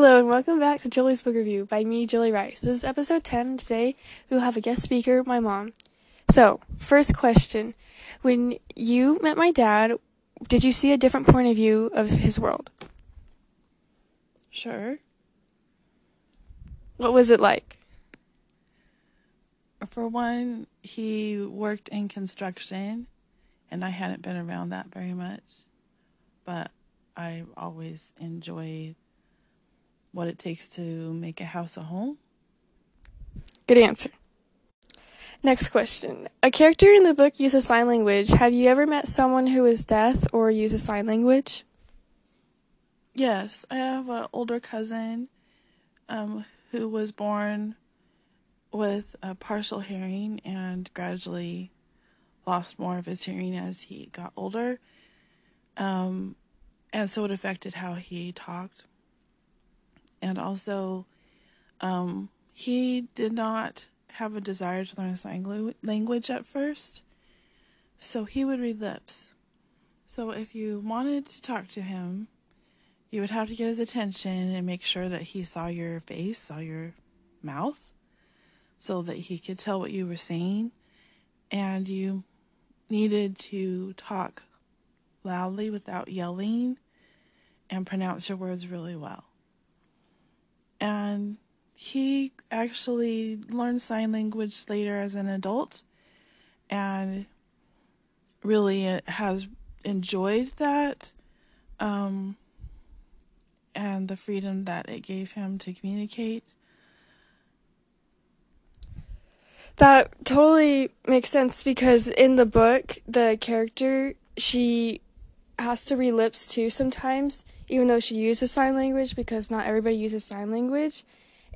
Hello and welcome back to Julie's Book Review by me, Julie Rice. This is episode 10. Today we will have a guest speaker, my mom. So, first question. When you met my dad, did you see a different point of view of his world? Sure. What was it like? For one, he worked in construction, and I hadn't been around that very much. But I always enjoyed what it takes to make a house a home. Good answer. Next question. A character in the book uses sign language. Have you ever met someone who is deaf or uses sign language? Yes, I have an older cousin um, who was born with a partial hearing and gradually lost more of his hearing as he got older. Um, and so it affected how he talked and also um, he did not have a desire to learn a sign language at first, so he would read lips. So if you wanted to talk to him, you would have to get his attention and make sure that he saw your face, saw your mouth, so that he could tell what you were saying. And you needed to talk loudly without yelling and pronounce your words really well and he actually learned sign language later as an adult and really has enjoyed that um, and the freedom that it gave him to communicate. That totally makes sense because in the book, the character, she has to read lips too sometimes, even though she uses sign language because not everybody uses sign language.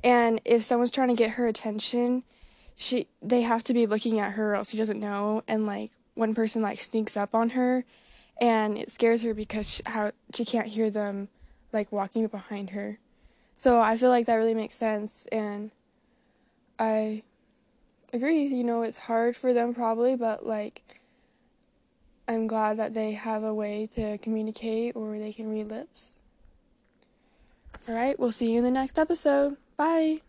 And if someone's trying to get her attention, she they have to be looking at her or else she doesn't know. And like one person like sneaks up on her, and it scares her because she, how she can't hear them like walking behind her. So I feel like that really makes sense, and I agree. You know, it's hard for them probably, but like I'm glad that they have a way to communicate or they can read lips. All right, we'll see you in the next episode. Bye.